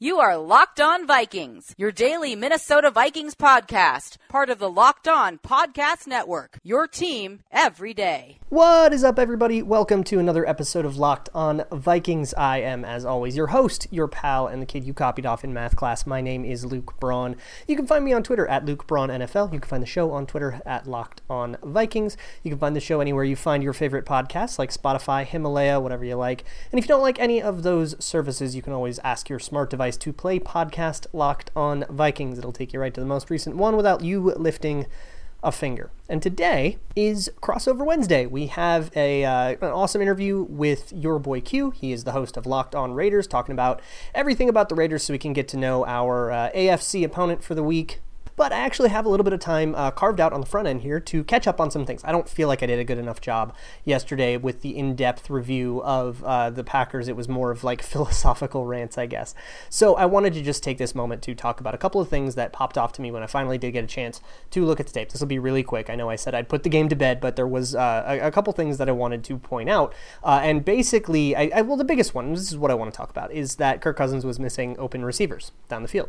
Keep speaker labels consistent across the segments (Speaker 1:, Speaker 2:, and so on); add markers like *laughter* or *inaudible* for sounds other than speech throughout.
Speaker 1: You are Locked On Vikings, your daily Minnesota Vikings podcast, part of the Locked On Podcast Network, your team every day.
Speaker 2: What is up, everybody? Welcome to another episode of Locked On Vikings. I am, as always, your host, your pal, and the kid you copied off in math class. My name is Luke Braun. You can find me on Twitter at Luke Braun NFL. You can find the show on Twitter at Locked On Vikings. You can find the show anywhere you find your favorite podcasts, like Spotify, Himalaya, whatever you like. And if you don't like any of those services, you can always ask your smart device to play podcast Locked On Vikings. It'll take you right to the most recent one without you lifting a finger. And today is Crossover Wednesday. We have a uh, an awesome interview with your boy Q. He is the host of Locked On Raiders, talking about everything about the Raiders, so we can get to know our uh, AFC opponent for the week, but I actually have a little bit of time uh, carved out on the front end here to catch up on some things. I don't feel like I did a good enough job yesterday with the in depth review of uh, the Packers. It was more of like *laughs* philosophical rants, I guess. So I wanted to just take this moment to talk about a couple of things that popped off to me when I finally did get a chance to look at the tape. This will be really quick. I know I said I'd put the game to bed, but there was uh, a, a, couple things that I wanted to point out. Uh, and basically, I, I, well, the biggest one, this is what I want to talk about, is that Kirk Cousins was missing open receivers down the field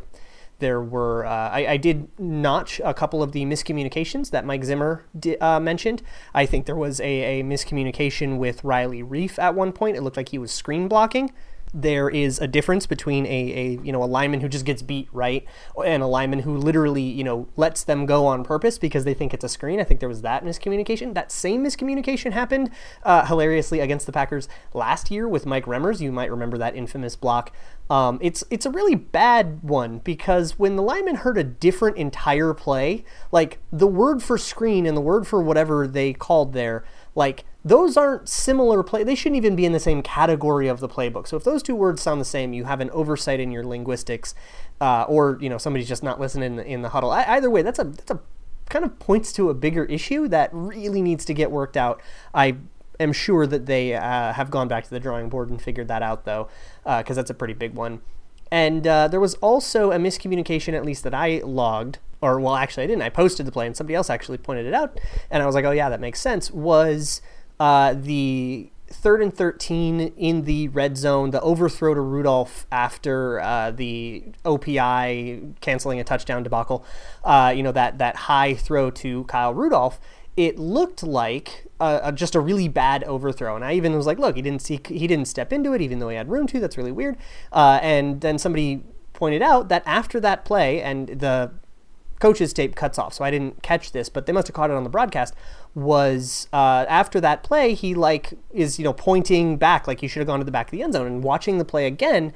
Speaker 2: there were uh, I, I, did notch a couple of the miscommunications that Mike Zimmer di- uh, mentioned. I think there was a, a miscommunication with Riley Reiff at one point. It looked like he was screen blocking there is a difference between a, a you know a lineman who just gets beat right and a lineman who literally you know lets them go on purpose because they think it's a screen. I think there was that miscommunication. That same miscommunication happened uh, hilariously against the Packers last year with Mike Remmers. You might remember that infamous block. Um, it's it's a really bad one because when the lineman heard a different entire play, like the word for screen and the word for whatever they called there, like those aren't similar play they shouldn't even be in the same category of the playbook. So if those two words sound the same you have an oversight in your linguistics uh, or you know somebody's just not listening in the, in the huddle. I, either way that's a that's a kind of points to a bigger issue that really needs to get worked out. I am sure that they uh, have gone back to the drawing board and figured that out though because uh, that's a pretty big one. And uh, there was also a miscommunication at least that i logged or well actually i didn't. I posted the play and somebody else actually pointed it out and i was like oh yeah that makes sense was uh, the third and 13 in the red zone, the overthrow to Rudolph after uh, the OPI canceling a touchdown debacle, uh, you know, that, that high throw to Kyle Rudolph, it looked like uh, just a really bad overthrow. And I even was like, look, he didn't see, he didn't step into it, even though he had room to. That's really weird. Uh, and then somebody pointed out that after that play, and the coach's tape cuts off, so I didn't catch this, but they must have caught it on the broadcast. Was uh, after that play, he like is you know pointing back like he should have gone to the back of the end zone, and watching the play again.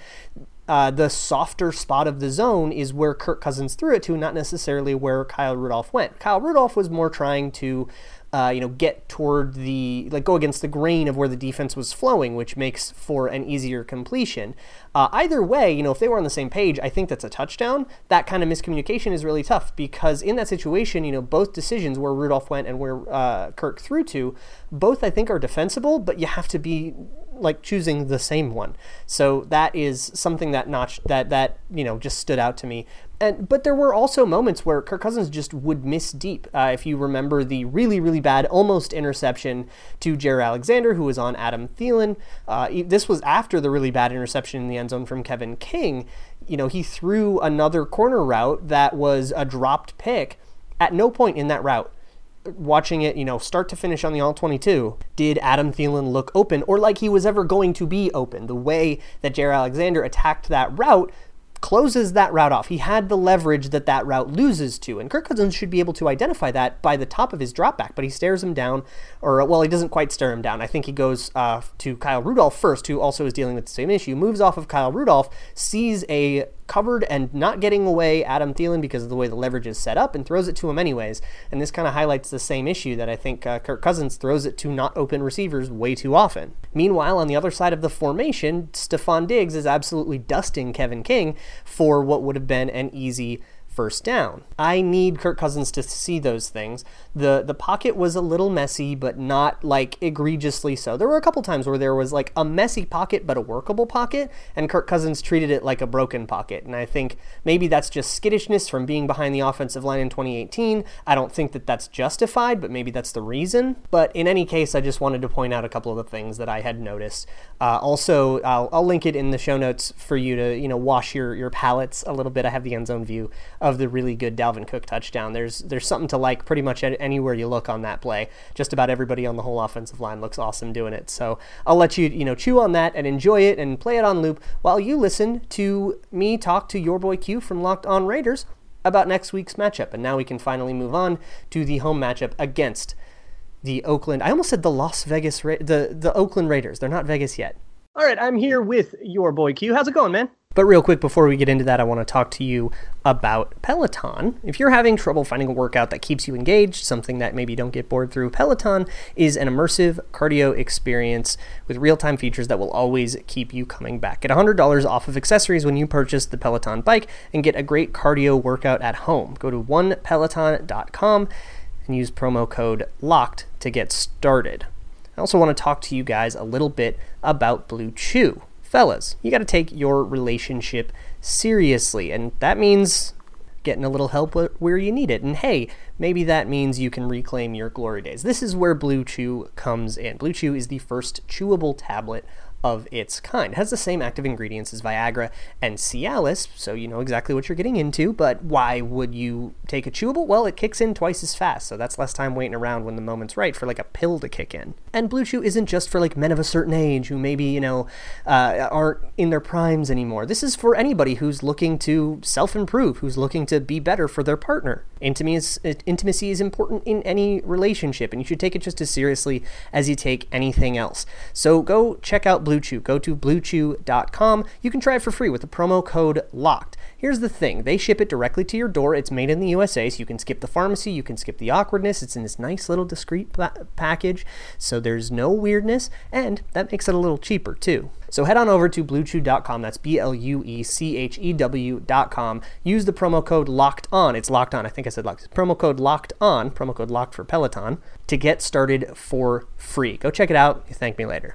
Speaker 2: Uh, the softer spot of the zone is where Kirk Cousins threw it to, not necessarily where Kyle Rudolph went. Kyle Rudolph was more trying to uh, you know, get toward the like go against the grain of where the defense was flowing, which makes for an easier completion. Uh, either way, you know, if they were on the same page, I think that's a touchdown. That kind of miscommunication is really tough because in that situation, you know, both decisions where Rudolph went and where uh, Kirk threw to, both I think are defensible, but you have to be like choosing the same one. So that is something that notch that that you know just stood out to me. And but there were also moments where Kirk Cousins just would miss deep. Uh, if you remember the really really bad almost interception to Jaire Alexander, who was on Adam Thielen. Uh, this was after the really bad interception in the end zone from Kevin King. You know he threw another corner route that was a dropped pick. At no point in that route watching it, you know, start to finish on the all 22, did Adam Thielen look open or like he was ever going to be open? The way that Jaire Alexander attacked that route closes that route off. He had the leverage that that route loses to, and Kirk Cousins should be able to identify that by the top of his dropback. But he stares him down, or well, he doesn't quite stare him down. I think he goes uh, to Kyle Rudolph first, who also is dealing with the same issue. Moves off of Kyle Rudolph, sees a covered and not getting away Adam Thielen because of the way the leverage is set up and throws it to him anyways. And this kind of highlights the same issue that I think uh, Kirk Cousins throws it to not open receivers way too often. Meanwhile, on the other side of the formation, Stefon Diggs is absolutely dusting Kevin King for what would have been an easy first down. I need Kirk Cousins to see those things. The the pocket was a little messy, but not like egregiously so. There were a couple times where there was like a messy pocket but a workable pocket, and Kirk Cousins treated it like a broken pocket. And I think maybe that's just skittishness from being behind the offensive line in 2018. I don't think that that's justified, but maybe that's the reason. But in any case, I just wanted to point out a couple of the things that I had noticed. Uh, also, I'll, I'll link it in the show notes for you to you know wash your your palates a little bit. I have the end zone view of the really good Dalvin Cook touchdown. There's there's something to like pretty much anywhere you look on that play. Just about everybody on the whole offensive line looks awesome doing it. So I'll let you you know chew on that and enjoy it and play it on loop while you listen to me talk to your boy Q from Locked On Raiders about next week's matchup. And now we can finally move on to the home matchup against the Oakland. I almost said the Las Vegas Ra- the the Oakland Raiders. They're not Vegas yet. All right, I'm here with your boy Q. How's it going, man? But real quick, before we get into that, I want to talk to you about Peloton. If you're having trouble finding a workout that keeps you engaged, something that maybe you don't get bored through, Peloton is an immersive cardio experience with real time features that will always keep you coming back. Get $100 off of accessories when you purchase the Peloton bike and get a great cardio workout at home. Go to onepeloton.com and use promo code LOCKED to get started. I also want to talk to you guys a little bit about Blue Chew fellas, you got to take your relationship seriously, and that means getting a little help where you need it. And hey, maybe that means you can reclaim your glory days. This is where Blue Chew comes in. Blue Chew is the first chewable tablet of its kind. It has the same active ingredients as Viagra and Cialis, so you know exactly what you're getting into, but why would you take a chewable? Well, it kicks in twice as fast, so that's less time waiting around when the moment's right for like a pill to kick in. And Blue Chew isn't just for like men of a certain age who maybe, you know, uh, aren't in their primes anymore. This is for anybody who's looking to self improve, who's looking to be better for their partner. Intimacy is, intimacy is important in any relationship, and you should take it just as seriously as you take anything else. So go check out Blue Blue Chew. Go to bluechew.com. You can try it for free with the promo code LOCKED. Here's the thing they ship it directly to your door. It's made in the USA, so you can skip the pharmacy, you can skip the awkwardness. It's in this nice little discreet package, so there's no weirdness, and that makes it a little cheaper too. So head on over to bluechew.com. That's B L U E C H E W.com. Use the promo code locked on. It's locked on. I think I said locked. Promo code locked on, promo code locked for Peloton to get started for free. Go check it out. You thank me later.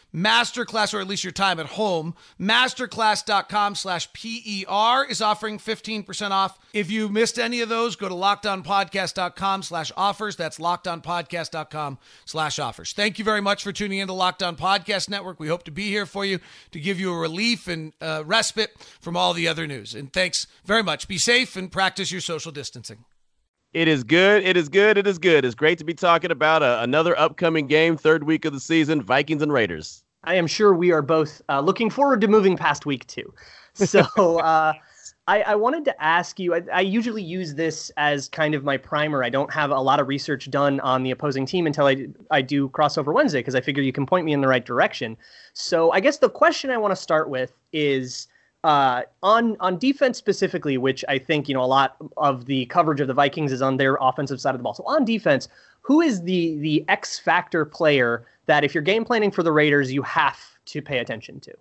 Speaker 3: Masterclass, or at least your time at home, masterclass.com slash PER is offering 15% off. If you missed any of those, go to lockedonpodcast.com slash offers. That's lockedonpodcast.com slash offers. Thank you very much for tuning in to Locked On Podcast Network. We hope to be here for you to give you a relief and uh, respite from all the other news. And thanks very much. Be safe and practice your social distancing.
Speaker 4: It is good. It is good. It is good. It's great to be talking about uh, another upcoming game, third week of the season, Vikings and Raiders.
Speaker 2: I am sure we are both uh, looking forward to moving past week two. So *laughs* uh, I, I, wanted to ask you. I, I, usually use this as kind of my primer. I don't have a lot of research done on the opposing team until I I do crossover Wednesday because I figure you can point me in the right direction. So I guess the question I want to start with is uh, on on defense specifically, which I think you know a lot of the coverage of the Vikings is on their offensive side of the ball. So on defense, who is the the X factor player that if you're game planning for the Raiders, you have to pay attention to?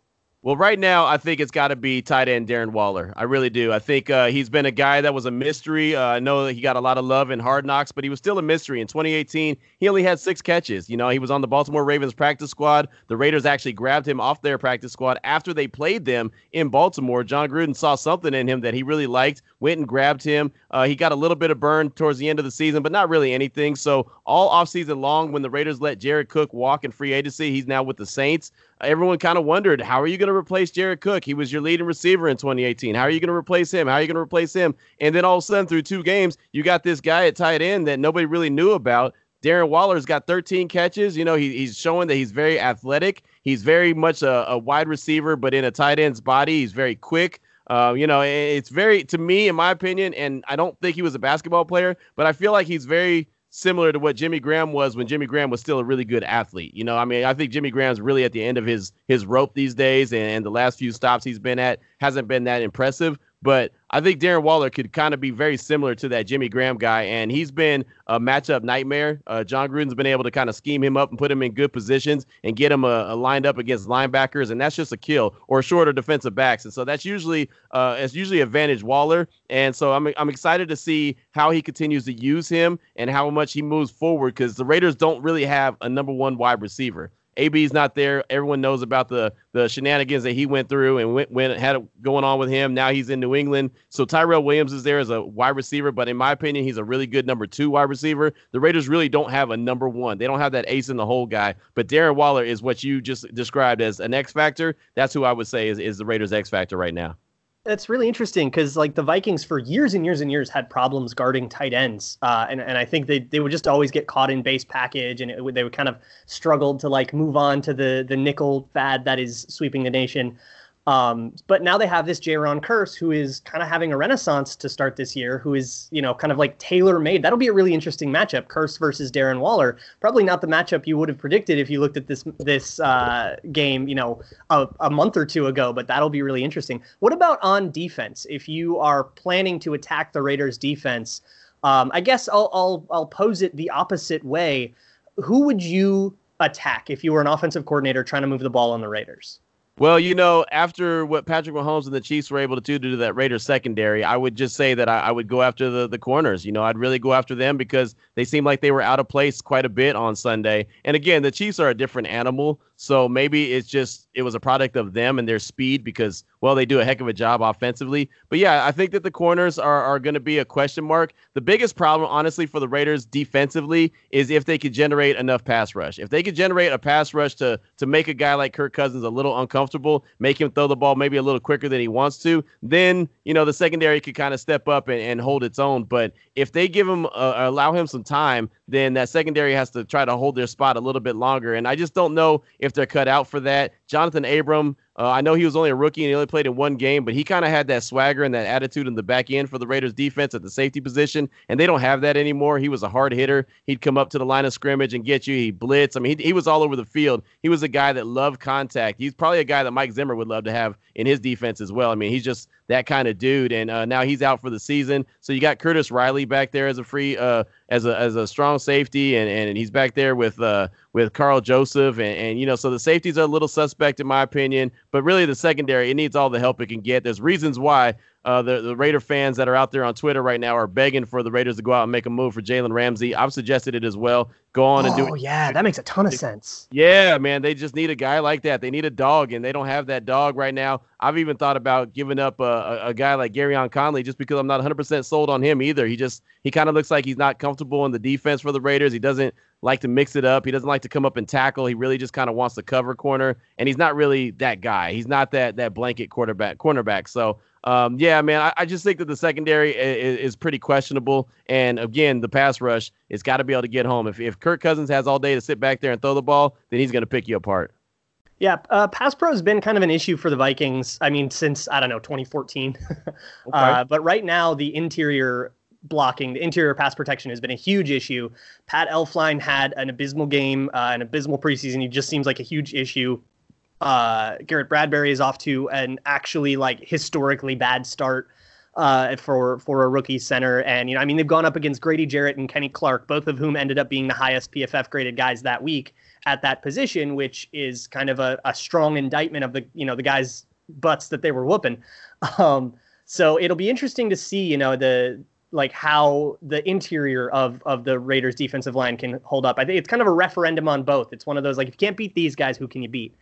Speaker 4: Well, right now, I think it's got to be tight end Darren Waller. I really do. I think uh, he's been a guy that was a mystery. Uh, I know that he got a lot of love in Hard Knocks, but he was still a mystery. In 2018, he only had six catches. You know, he was on the Baltimore Ravens practice squad. The Raiders actually grabbed him off their practice squad after they played them in Baltimore. Jon Gruden saw something in him that he really liked, went and grabbed him. Uh, he got a little bit of burn towards the end of the season, but not really anything. So all offseason long, when the Raiders let Jared Cook walk in free agency, he's now with the Saints. Everyone kind of wondered, how are you going to replace Jared Cook? He was your leading receiver in 2018. How are you going to replace him? How are you going to replace him? And then all of a sudden, through two games, you got this guy at tight end that nobody really knew about. Darren Waller's got 13 catches. You know, he, he's showing that he's very athletic. He's very much a, a wide receiver, but in a tight end's body. He's very quick. Uh, you know, it's very, to me, in my opinion, and I don't think he was a basketball player, but I feel like he's very similar to what Jimmy Graham was when Jimmy Graham was still a really good athlete. You know, I mean, I think Jimmy Graham's really at the end of his his rope these days, and, and the last few stops he's been at hasn't been that impressive. But I think Darren Waller could kind of be very similar to that Jimmy Graham guy, and he's been a matchup nightmare. Uh, Jon Gruden's been able to kind of scheme him up and put him in good positions and get him uh, lined up against linebackers, and that's just a kill or shorter defensive backs, and so that's usually uh, it's usually advantage Waller, and so I'm I'm excited to see how he continues to use him and how much he moves forward because the Raiders don't really have a number one wide receiver. AB's not there. Everyone knows about the the shenanigans that he went through and went, went had going on with him. Now he's in New England. So Tyrell Williams is there as a wide receiver, but in my opinion, he's a really good number two wide receiver. The Raiders really don't have a number one. They don't have that ace in the hole guy. But Darren Waller is what you just described as an X factor. That's who I would say is, is the Raiders X factor right now.
Speaker 2: That's really interesting because like the Vikings for years and years and years had problems guarding tight ends, uh, and and I think they, they would just always get caught in base package, and it, they would kind of struggle to like move on to the the nickel fad that is sweeping the nation. Um, but now they have this Jayron Kearse, who is kind of having a renaissance to start this year, who is, you know, kind of like tailor made. That'll be a really interesting matchup, Kearse versus Darren Waller. Probably not the matchup you would have predicted if you looked at this this uh, game, you know, a, a month or two ago, but that'll be really interesting. What about on defense? If you are planning to attack the Raiders defense, um, I guess I'll, I'll I'll pose it the opposite way. Who would you attack if you were an offensive coordinator trying to move the ball on the Raiders?
Speaker 4: Well, you know, after what Patrick Mahomes and the Chiefs were able to do to that Raiders secondary, I would just say that I, I, would go after the, the corners. You know, I'd really go after them because they seem like they were out of place quite a bit on Sunday. And again, the Chiefs are a different animal. So maybe it's just it was a product of them and their speed because well they do a heck of a job offensively. But yeah, I think that the corners are are going to be a question mark. The biggest problem honestly for the Raiders defensively is if they could generate enough pass rush. If they could generate a pass rush to to make a guy like Kirk Cousins a little uncomfortable, make him throw the ball maybe a little quicker than he wants to, then you know the secondary could kind of step up and, and hold its own. But if they give him uh, allow him some time, then that secondary has to try to hold their spot a little bit longer. And I just don't know if they're cut out for that. Johnathan Abram, uh, I know he was only a rookie and he only played in one game, but he kind of had that swagger and that attitude in the back end for the Raiders defense at the safety position, and they don't have that anymore. He was a hard hitter. He'd come up to the line of scrimmage and get you. He blitz. I mean, he, he was all over the field. He was a guy that loved contact. He's probably a guy that Mike Zimmer would love to have in his defense as well. I mean, he's just that kind of dude, and uh, now he's out for the season. So you got Curtis Riley back there as a free, uh, as a as a strong safety, and, and he's back there with uh, with Karl Joseph, and, and you know, so the safeties are a little suspect in my opinion, but really the secondary it needs all the help it can get. There's reasons why uh, the, the Raider fans that are out there on Twitter right now are begging for the Raiders to go out and make a move for Jalen Ramsey. I've suggested it as well. Go on
Speaker 2: oh,
Speaker 4: and do it.
Speaker 2: Oh, yeah, that makes a ton of sense.
Speaker 4: Yeah, man. They just need a guy like that. They need a dog, and they don't have that dog right now. I've even thought about giving up a, a, a guy like Gareon Conley just because I'm not 100% sold on him either. He just he kind of looks like he's not comfortable in the defense for the Raiders. He doesn't like to mix it up. He doesn't like to come up and tackle. He really just kind of wants to cover corner, and he's not really that guy. He's not that that blanket quarterback cornerback. So um, yeah, man, I, I, just think that the secondary is, is, pretty questionable. And again, the pass rush has got to be able to get home. If, if Kirk Cousins has all day to sit back there and throw the ball, then he's going to pick you apart.
Speaker 2: Yeah, uh, pass pro has been kind of an issue for the Vikings. I mean, since I don't know 2014. *laughs* okay. uh, but right now, the interior blocking, the interior pass protection has been a huge issue. Pat Elflein had an abysmal game, uh, an abysmal preseason. He just seems like a huge issue uh, Garrett Bradbury is off to an actually like historically bad start uh, for for a rookie center. And you know, I mean, they've gone up against Grady Jarrett and Kenny Clark, both of whom ended up being the highest PFF graded guys that week at that position, which is kind of a, a strong indictment of the you know the guys' butts that they were whooping. *laughs* Um, so it'll be interesting to see, you know, the like how the interior of of the Raiders defensive line can hold up. I think it's kind of a referendum on both. It's one of those like if you can't beat these guys, who can you beat?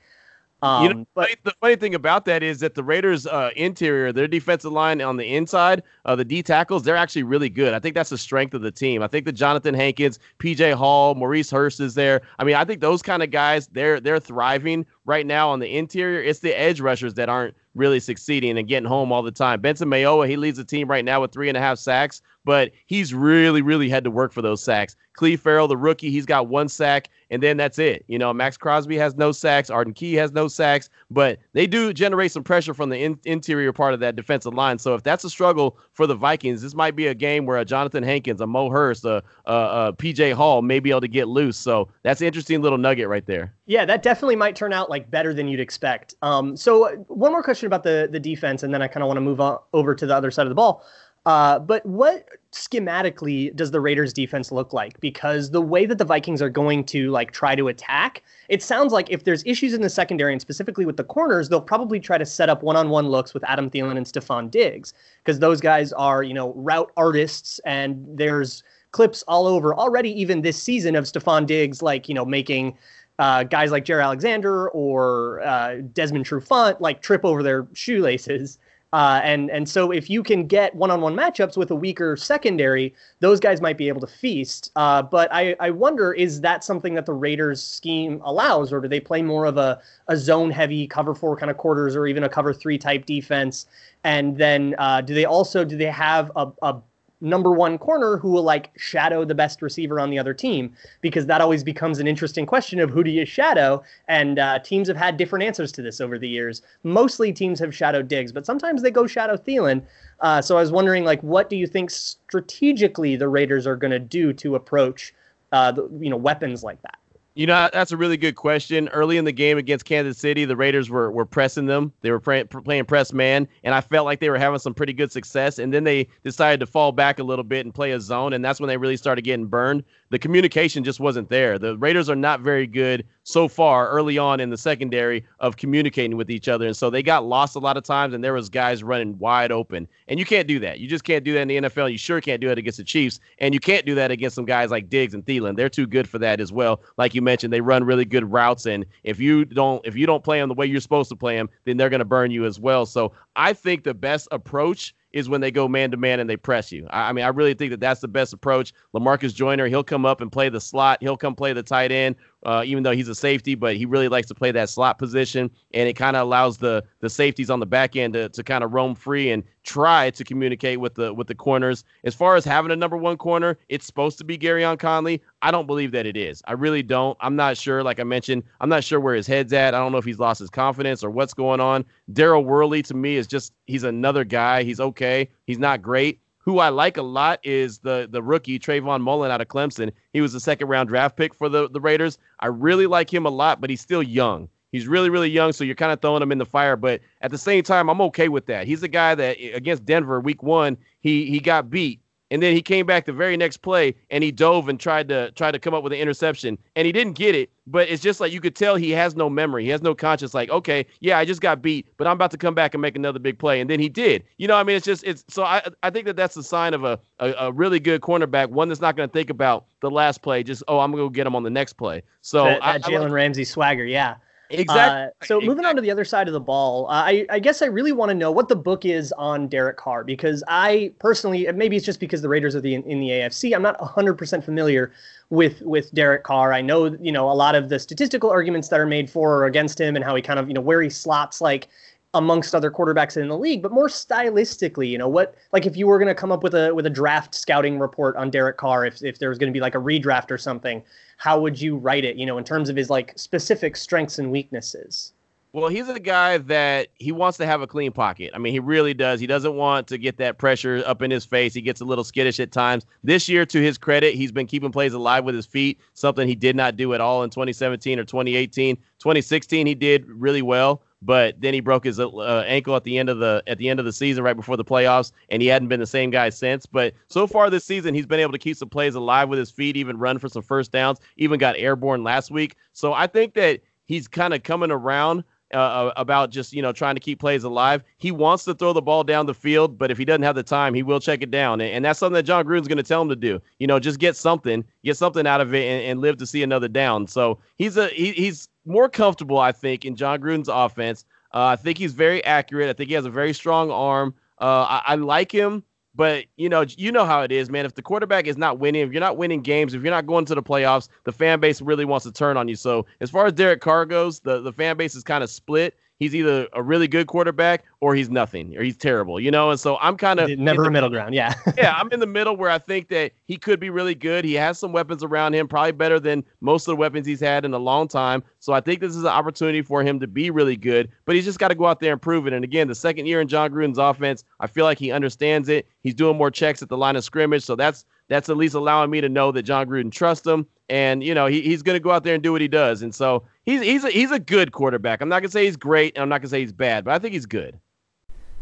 Speaker 4: Um, you know, but the funny thing about that is that the Raiders' uh, interior, their defensive line on the inside, uh, the D tackles, they're actually really good. I think that's the strength of the team. I think the Johnathan Hankins, P.J. Hall, Maurice Hurst is there. I mean, I think those kind of guys, they're they're thriving right now on the interior. It's the edge rushers that aren't really succeeding and getting home all the time. Benson Mayowa, he leads the team right now with three and a half sacks, but he's really, really had to work for those sacks. Cleve Ferrell, the rookie, he's got one sack and then that's it. You know, Maxx Crosby has no sacks, Arden Key has no sacks, but they do generate some pressure from the in- interior part of that defensive line. So if that's a struggle for the Vikings, this might be a game where a Johnathan Hankins, a Mo Hurst, a, a, a PJ Hall may be able to get loose. So that's an interesting little nugget right there.
Speaker 2: Yeah, that definitely might turn out like better than you'd expect. Um, so uh, one more question about the the defense, and then I kind of want to move on over to the other side of the ball. Uh, but what schematically does the Raiders defense look like? Because the way that the Vikings are going to like try to attack, it sounds like if there's issues in the secondary and specifically with the corners, they'll probably try to set up one-on-one looks with Adam Thielen and Stefon Diggs because those guys are, you know, route artists and there's clips all over already even this season of Stefon Diggs like, you know, making uh, guys like Jaire Alexander or uh, Desmond Trufant like trip over their shoelaces. Uh, and and so if you can get one-on-one matchups with a weaker secondary, those guys might be able to feast. Uh, but I, I wonder, is that something that the Raiders scheme allows, or do they play more of a, a zone-heavy cover four kind of quarters, or even a cover three type defense? And then uh, do they also do they have a, a number one corner who will like shadow the best receiver on the other team because that always becomes an interesting question of who do you shadow and uh, teams have had different answers to this over the years. Mostly teams have shadowed diggs but sometimes they go shadow Thielen. Uh, so I was wondering like what do you think strategically the Raiders are going to do to approach uh, the, you know weapons like that
Speaker 4: you know, that's a really good question. Early in the game against Kansas City, the Raiders were, were pressing them. They were playing press man, and I felt like they were having some pretty good success. And then they decided to fall back a little bit and play a zone, and that's when they really started getting burned the communication just wasn't there. The Raiders are not very good so far early on in the secondary of communicating with each other. And so they got lost a lot of times and there was guys running wide open. And you can't do that. You just can't do that in the NFL. You sure can't do it against the Chiefs. And you can't do that against some guys like Diggs and Thielen. They're too good for that as well. Like you mentioned, they run really good routes. And if you don't if you don't play them the way you're supposed to play them, then they're going to burn you as well. So I think the best approach is when they go man to man and they press you. I, mean, I really think that that's the best approach. Lamarcus Joyner, he'll come up and play the slot. He'll come play the tight end uh, even though he's a safety, but he really likes to play that slot position, and it kind of allows the the safeties on the back end to, to kind of roam free and try to communicate with the with the corners. As far as having a number one corner, it's supposed to be Gareon Conley. I don't believe that it is. I really don't. I'm not sure. Like I mentioned, I'm not sure where his head's at. I don't know if he's lost his confidence or what's going on. Daryl Worley to me is just he's another guy. He's okay. He's not great who I like a lot is the the rookie Trayvon Mullen out of Clemson. He was the second round draft pick for the, the Raiders. I really like him a lot, but he's still young. He's really, really young, so you're kind of throwing him in the fire. But at the same time, I'm okay with that. He's a guy that against Denver, week one, he he got beat, and then he came back the very next play and he dove and tried to try to come up with an interception and he didn't get it. But it's just like you could tell he has no memory. He has no conscience like okay yeah i just got beat but i'm about to come back and make another big play. And then he did. You know i mean? It's just it's so i i think that that's a sign of a a, a really good cornerback one that's not going to think about the last play just oh i'm going to go get him on the next play. So
Speaker 2: that, that jalen like, ramsey swagger yeah
Speaker 4: Exactly.
Speaker 2: Uh, so moving on to the other side of the ball, uh, I, I, guess I really want to know what the book is on Derek Carr because I personally, maybe it's just because the Raiders are the, in, in the AFC, I'm not 100% familiar with with Derek Carr. I know you know a lot of the statistical arguments that are made for or against him and how he kind of you know where he slots like amongst other quarterbacks in the league, but more stylistically, you know, what like if you were going to come up with a with a draft scouting report on Derek Carr, if if there was going to be like a redraft or something, how would you write it? You know, in terms of his like specific strengths and weaknesses.
Speaker 4: Well, he's a guy that he wants to have a clean pocket. I mean, he really does. He doesn't want to get that pressure up in his face. He gets a little skittish at times. This year, to his credit, he's been keeping plays alive with his feet, something he did not do at all in 2017 or 2018. 2016, he did really well but then he broke his uh, ankle at the end of the at the end of the season right before the playoffs and he hadn't been the same guy since. But so far this season he's been able to keep some plays alive with his feet even run for some first downs even got airborne last week. So i think that he's kind of coming around uh, uh, about just you know trying to keep plays alive. He wants to throw the ball down the field, but if he doesn't have the time, he will check it down, and, and that's something that Jon Gruden's going to tell him to do. You know, just get something, get something out of it, and, and live to see another down. So he's a he, he's more comfortable, I think, in Jon Gruden's offense. Uh, I think he's very accurate. I think he has a very strong arm. Uh, I, I like him. But you know, you know how it is, man. If the quarterback is not winning, if you're not winning games, if you're not going to the playoffs, the fan base really wants to turn on you. So as far as Derek Carr goes, the, the fan base is kind of split he's either a really good quarterback or he's nothing or he's terrible, you know? And so I'm kind of
Speaker 2: never a middle ground. Yeah. *laughs*
Speaker 4: yeah. I'm in the middle where I think that he could be really good. He has some weapons around him, probably better than most of the weapons he's had in a long time. So I think this is an opportunity for him to be really good, but he's just got to go out there and prove it. And again, the second year in Jon Gruden's offense, I feel like he understands it. He's doing more checks at the line of scrimmage. So that's, that's at least allowing me to know that Jon Gruden trusts him and you know he, he's going to go out there and do what he does. And so he's he's a, he's a good quarterback. I'm not going to say he's great, and I'm not going to say he's bad, but I think he's good.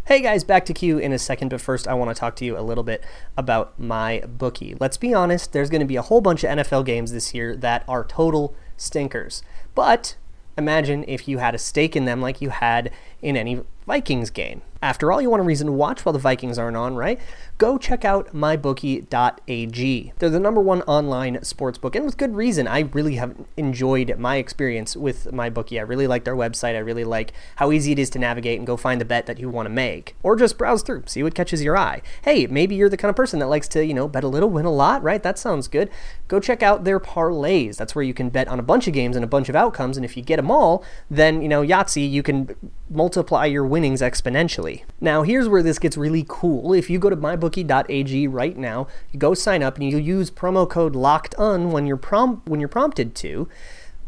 Speaker 2: Hey guys, back to Q in a second, but first I want to talk to you a little bit about my bookie. Let's be honest, there's going to be a whole bunch of NFL games this year that are total stinkers. But imagine if you had a stake in them like you had in any Vikings game. After all, you want a reason to watch while the Vikings aren't on, right? Go check out mybookie.ag. They're the number one online sports book, and with good reason. I really have enjoyed my experience with mybookie. I really like their website. I really like how easy it is to navigate and go find the bet that you want to make, or just browse through, see what catches your eye. Hey, maybe you're the kind of person that likes to, you know, bet a little, win a lot, right? That sounds good. Go check out their parlays. That's where you can bet on a bunch of games and a bunch of outcomes, and if you get them all, then you know Yahtzee, you can multiply your winnings exponentially. Now, here's where this gets really cool. If you go to mybookie.ag right now, you go sign up and you use promo code locked on when you're prom- when you're prompted to,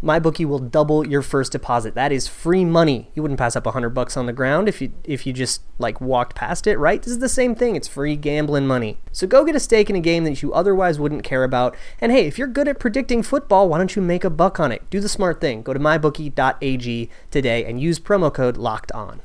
Speaker 2: MyBookie will double your first deposit. That is free money. You wouldn't pass up hundred bucks on the ground if you if you just like walked past it, right? This is the same thing. It's free gambling money. So go get a stake in a game that you otherwise wouldn't care about. And hey, if you're good at predicting football, why don't you make a buck on it? Do the smart thing. Go to mybookie.ag today and use promo code locked on.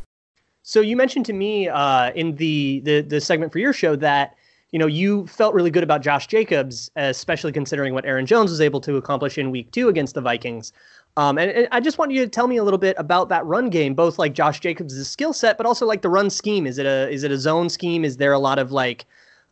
Speaker 2: So you mentioned to me uh, in the, the the segment for your show that you know, you felt really good about Josh Jacobs, especially considering what Aaron Jones was able to accomplish in week two against the Vikings. Um, and, and, I just want you to tell me a little bit about that run game, both like Josh Jacobs' skill set, but also like the run scheme. Is it a is it a zone scheme? Is there a lot of like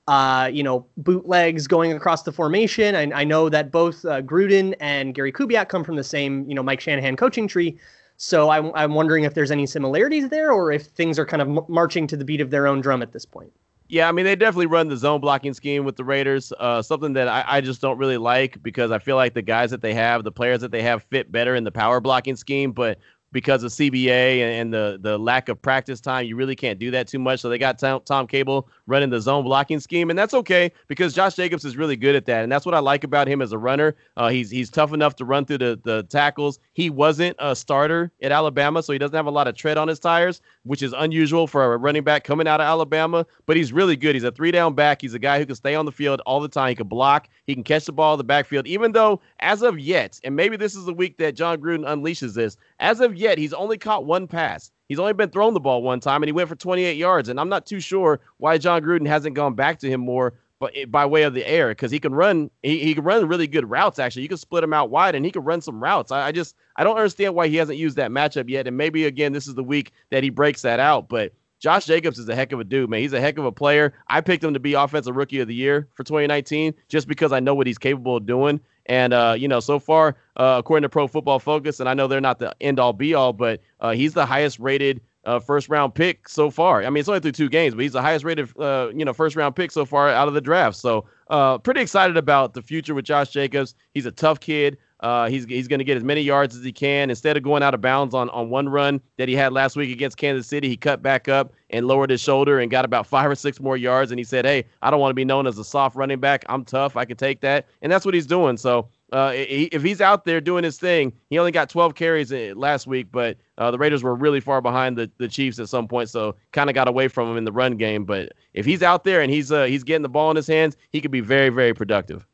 Speaker 2: uh, you know, bootlegs going across the formation. I, I know that both uh, Gruden and Gary Kubiak come from the same, you know, Mike Shanahan coaching tree. So I'm, I'm wondering if there's any similarities there or if things are kind of marching to the beat of their own drum at this point.
Speaker 4: Yeah, I mean they definitely run the zone blocking scheme with the Raiders. Uh, something that I, I, just don't really like because I feel like the guys that they have, the players that they have, fit better in the power blocking scheme. But because of CBA and, the the lack of practice time, you really can't do that too much. So they got Tom, Tom Cable running the zone blocking scheme, and that's okay because Josh Jacobs is really good at that, and that's what I like about him as a runner. Uh, he's he's tough enough to run through the the tackles. He wasn't a starter at Alabama, so he doesn't have a lot of tread on his tires, which is unusual for a running back coming out of Alabama. But he's really good. He's a three down back. He's a guy who can stay on the field all the time. He can block. He can catch the ball in the backfield. Even though, as of yet, and maybe this is the week that Jon Gruden unleashes this. As of yet, he's only caught one pass. He's only been thrown the ball one time, and he went for 28 yards. And I'm not too sure why Jon Gruden hasn't gone back to him more, but eh, by way of the air, because he can run. He, he can run really good routes. Actually, you can split him out wide, and he can run some routes. I, I just I don't understand why he hasn't used that matchup yet. And maybe again, this is the week that he breaks that out. But Josh Jacobs is a heck of a dude, man. He's a heck of a player. I picked him to be offensive rookie of the year for 2019 just because I know what he's capable of doing. And uh, you know, so far, uh, according to Pro Football Focus, and I know they're not the end all be all, but uh, he's the highest rated uh, first round pick so far. I mean, it's only through two games, but he's the highest rated, uh, you know, first round pick so far out of the draft. So, uh, pretty excited about the future with Josh Jacobs. He's a tough kid. Uh, he's he's going to get as many yards as he can. Instead of going out of bounds on, on one run that he had last week against Kansas City, he cut back up and lowered his shoulder and got about five or six more yards. And he said, "Hey, I don't want to be known as a soft running back. I'm tough. I can take that." And that's what he's doing. So uh, if he's out there doing his thing, he only got 12 carries uh, last week, but uh, the Raiders were really far behind the, the Chiefs at some point, so kind of got away from him in the run game. But if he's out there and he's uh, he's getting the ball in his hands, he could be very very productive.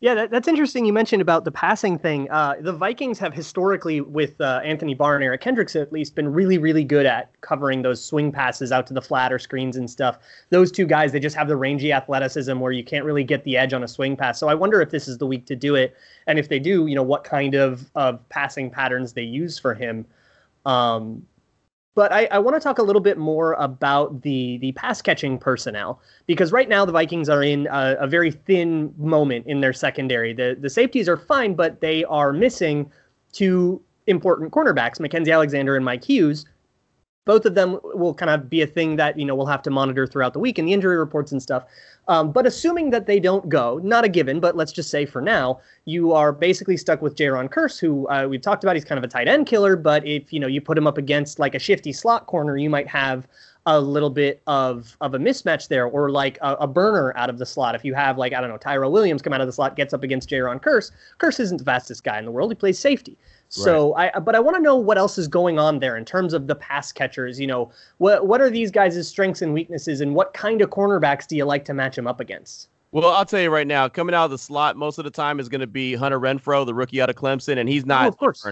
Speaker 2: Yeah, that, that's interesting. You mentioned about the passing thing. Uh, the Vikings have historically, with uh, Anthony Barr and Eric Kendricks at least, been really, really good at covering those swing passes out to the flatter screens and stuff. Those two guys, they just have the rangy athleticism where you can't really get the edge on a swing pass. So I wonder if this is the week to do it, and if they do, you know, what kind of of passing patterns they use for him. Um, but I, I want to talk a little bit more about the the pass catching personnel because right now the Vikings are in a, a, very thin moment in their secondary. The the safeties are fine, but they are missing two important cornerbacks, Mackensie Alexander and Mike Hughes. Both of them will kind of be a thing that you know we'll have to monitor throughout the week in the injury reports and stuff. Um, but assuming that they don't go, not a given, but let's just say for now, you are basically stuck with Jayron Kearse, who uh, we've talked about. He's kind of a tight end killer, but if you know you put him up against like a shifty slot corner, you might have a little bit of of a mismatch there, or like a, a, burner out of the slot. If you have like I don't know Tyrell Williams come out of the slot, gets up against Jayron Kearse. Kearse isn't the fastest guy in the world. He plays safety. So right. I, but I want to know what else is going on there in terms of the pass catchers. You know, what what are these guys' strengths and weaknesses, and what kind of cornerbacks do you like to match them up against?
Speaker 4: Well, I'll tell you right now, coming out of the slot most of the time is going to be Hunter Renfrow, the rookie out of Clemson, and he's oh, not. Oh,
Speaker 2: of course.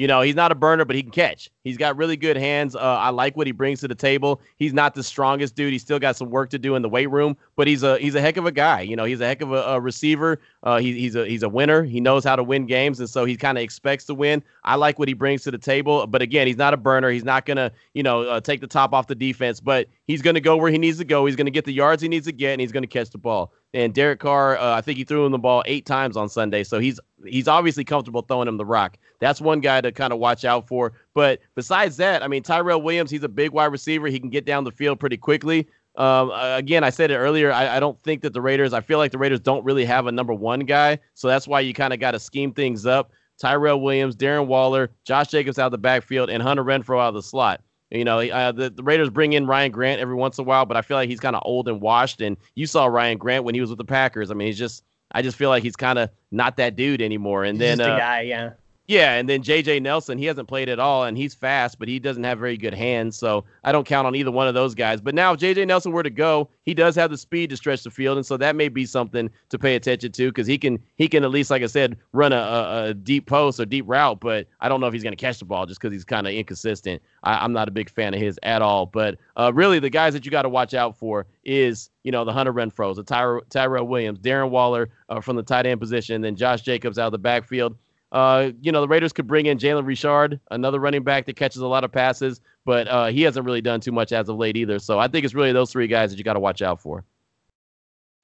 Speaker 4: You know, he's not a burner, but he can catch. He's got really good hands. Uh, I like what he brings to the table. He's not the strongest dude. He's still got some work to do in the weight room, but he's a he's a heck of a guy. You know, he's a heck of a, a receiver. Uh, he, he's a he's a winner. He knows how to win games, and so he kind of expects to win. I like what he brings to the table, but again, he's not a burner. He's not gonna you know uh, take the top off the defense, but he's gonna go where he needs to go. He's gonna get the yards he needs to get, and he's gonna catch the ball. And Derek Carr, uh, I think he threw him the ball eight times on Sunday, so he's he's obviously comfortable throwing him the rock. That's one guy to kind of watch out for. But besides that, I mean, Tyrell Williams, he's a big wide receiver. He can get down the field pretty quickly. Um, again, I said it earlier. I, I, don't think that the Raiders. I feel like the Raiders don't really have a number one guy, so that's why you kind of got to scheme things up. Tyrell Williams, Darren Waller, Josh Jacobs out of the backfield, and Hunter Renfrow out of the slot. You know, uh, the, the Raiders bring in Ryan Grant every once in a while, but I feel like he's kind of old and washed. And you saw Ryan Grant when he was with the Packers. I mean, he's just I just feel like he's kind of not that dude anymore. And then
Speaker 2: uh, guy, yeah.
Speaker 4: Yeah, and then JJ Nelson, he hasn't played at all, and he's fast, but he doesn't have very good hands. So I don't count on either one of those guys. But now, if JJ Nelson were to go, he does have the speed to stretch the field, and so that may be something to pay attention to because he can he can at least, like I said, run a, a, a deep post or deep route. But I don't know if he's going to catch the ball just because he's kind of inconsistent. I, am not a big fan of his at all. But uh, really, the guys that you got to watch out for is you know the Hunter Renfrows, the Tyre, Tyrell Williams, Darren Waller uh, from the tight end position, and then Josh Jacobs out of the backfield. Uh, you know, the Raiders could bring in Jalen Richard, another running back that catches a lot of passes, but uh, he hasn't really done too much as of late either. So I think it's really those three guys that you got to watch out for.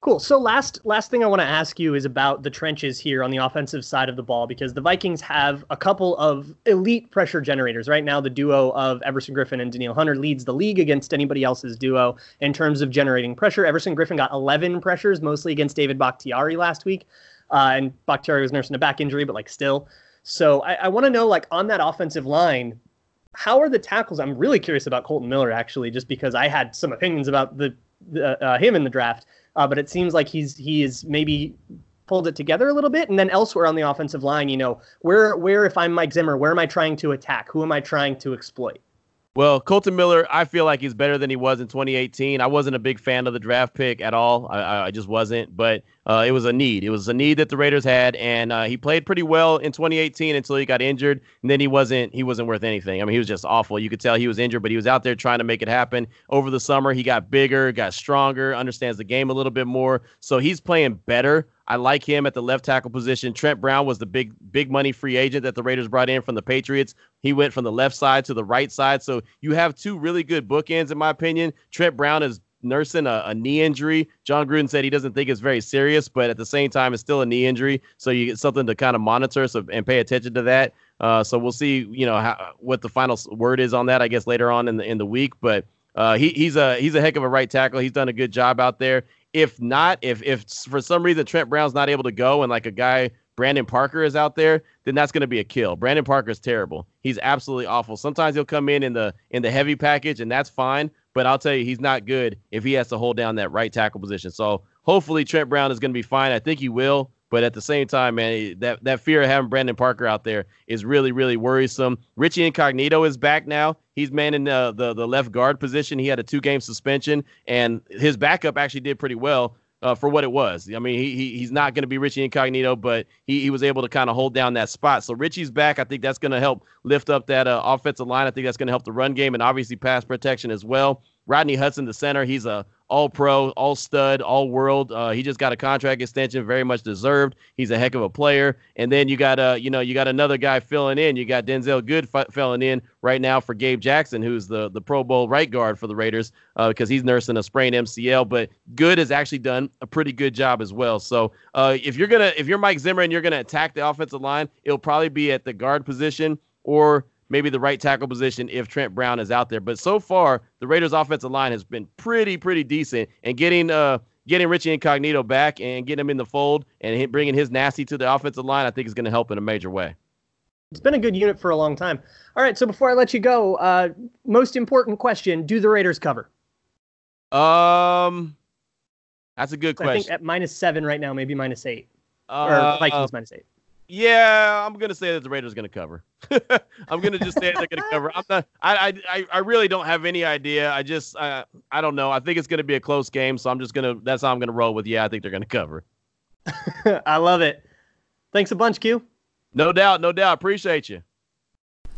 Speaker 2: Cool. So last last thing I want to ask you is about the trenches here on the offensive side of the ball because the Vikings have a couple of elite pressure generators. Right now, the duo of Everson Griffen and Danielle Hunter leads the league against anybody else's duo in terms of generating pressure. Everson Griffen got 11 pressures, mostly against David Bakhtiari last week. Uh, and Bakhtiari was nursing a back injury, but like still. So I, I want to know, like, on that offensive line, how are the tackles? I'm really curious about Kolton Miller, actually, just because I had some opinions about the, the uh, him in the draft. Uh, but it seems like he's he is maybe pulled it together a little bit. And then elsewhere on the offensive line, you know, where where if I'm Mike Zimmer, where am I trying to attack? Who am I trying to exploit?
Speaker 4: Well, Kolton Miller, I feel like he's better than he was in 2018. I wasn't a big fan of the draft pick at all. I, I just wasn't. But uh, it was a need. It was a need that the Raiders had, and uh, he played pretty well in 2018 until he got injured, and then he wasn't he wasn't worth anything. I mean, he was just awful. You could tell he was injured, but he was out there trying to make it happen. Over the summer, he got bigger, got stronger, understands the game a little bit more, so he's playing better. I like him at the left tackle position. Trent Brown was the big big money free agent that the Raiders brought in from the Patriots. He went from the left side to the right side. So you have two really good bookends in my opinion. Trent Brown is nursing a, a, knee injury. Jon Gruden said he doesn't think it's very serious, but at the same time, it's still a knee injury. So you get something to kind of monitor so, and pay attention to that. Uh, so we'll see, you know, how, what the final word is on that. I guess later on in the in the week. But uh, he, he's a he's a heck of a right tackle. He's done a good job out there. If not, if if for some reason Trent Brown's not able to go and like a guy Brandon Parker is out there, then that's going to be a kill. Brandon Parker is terrible. He's absolutely awful. Sometimes he'll come in in the in the heavy package, and that's fine. But I'll tell you, he's not good if he has to hold down that right tackle position. So hopefully Trent Brown is going to be fine. I think he will. But at the same time, man, that, that fear of having Brandon Parker out there is really, really worrisome. Richie Incognito is back now. He's manning the, the, the left guard position. He had a two game suspension, and his backup actually did pretty well uh, for what it was. I mean, he, he he's not going to be Richie Incognito, but he, he was able to kind of hold down that spot. So Richie's back. I think that's going to help lift up that uh, offensive line. I think that's going to help the run game and obviously pass protection as well. Rodney Hudson, the center, he's a, all pro, all stud, all world. Uh, he just got a contract extension, very much deserved. He's a heck of a player. And then you got uh, you know, you got another guy filling in. You got Denzelle Good f- filling in right now for Gabe Jackson, who's the the Pro Bowl right guard for the Raiders, because uh, he's nursing a sprained MCL. But Good has actually done a pretty good job as well. So uh, if you're gonna if you're Mike Zimmer and you're gonna attack the offensive line, it'll probably be at the guard position or maybe the right tackle position if Trent Brown is out there. But so far, the Raiders' offensive line has been pretty, pretty decent. And getting uh getting Richie Incognito back and getting him in the fold and bringing his nasty to the offensive line, I think is going to help in a major way.
Speaker 2: It's been a good unit for a long time. All right, so before I let you go, uh, most important question: Do the Raiders cover?
Speaker 4: Um, that's a good question. I think
Speaker 2: at minus seven right now, maybe minite eight, uh, or Vikings minus eight.
Speaker 4: Yeah, I'm gonna say that the Raiders are gonna cover. *laughs* I'm gonna just say they're gonna cover. I'm not. I, I I really don't have any idea. I just I I don't know. I think it's gonna be a close game, so I'm just gonna. That's how I'm gonna roll with. Yeah, I think they're gonna cover. *laughs*
Speaker 2: I love it. Thanks a bunch, Q.
Speaker 4: No doubt, no doubt. Appreciate you.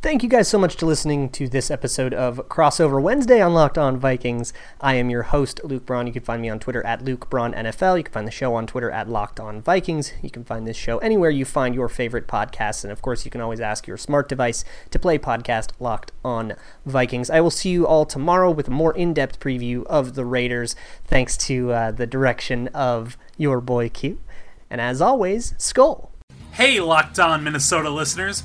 Speaker 2: Thank you guys so much to listening to this episode of Crossover Wednesday on Locked On Vikings. I am your host, Luke Braun. You can find me on Twitter at Luke Braun NFL. You can find the show on Twitter at Locked On Vikings. You can find this show anywhere you find your favorite podcasts. And of course, you can always ask your smart device to play podcast Locked On Vikings. I will see you all tomorrow with a more in depth preview of the Raiders, thanks to uh, the direction of your boy Q. And as always, Skol.
Speaker 5: Hey, Locked On Minnesota listeners.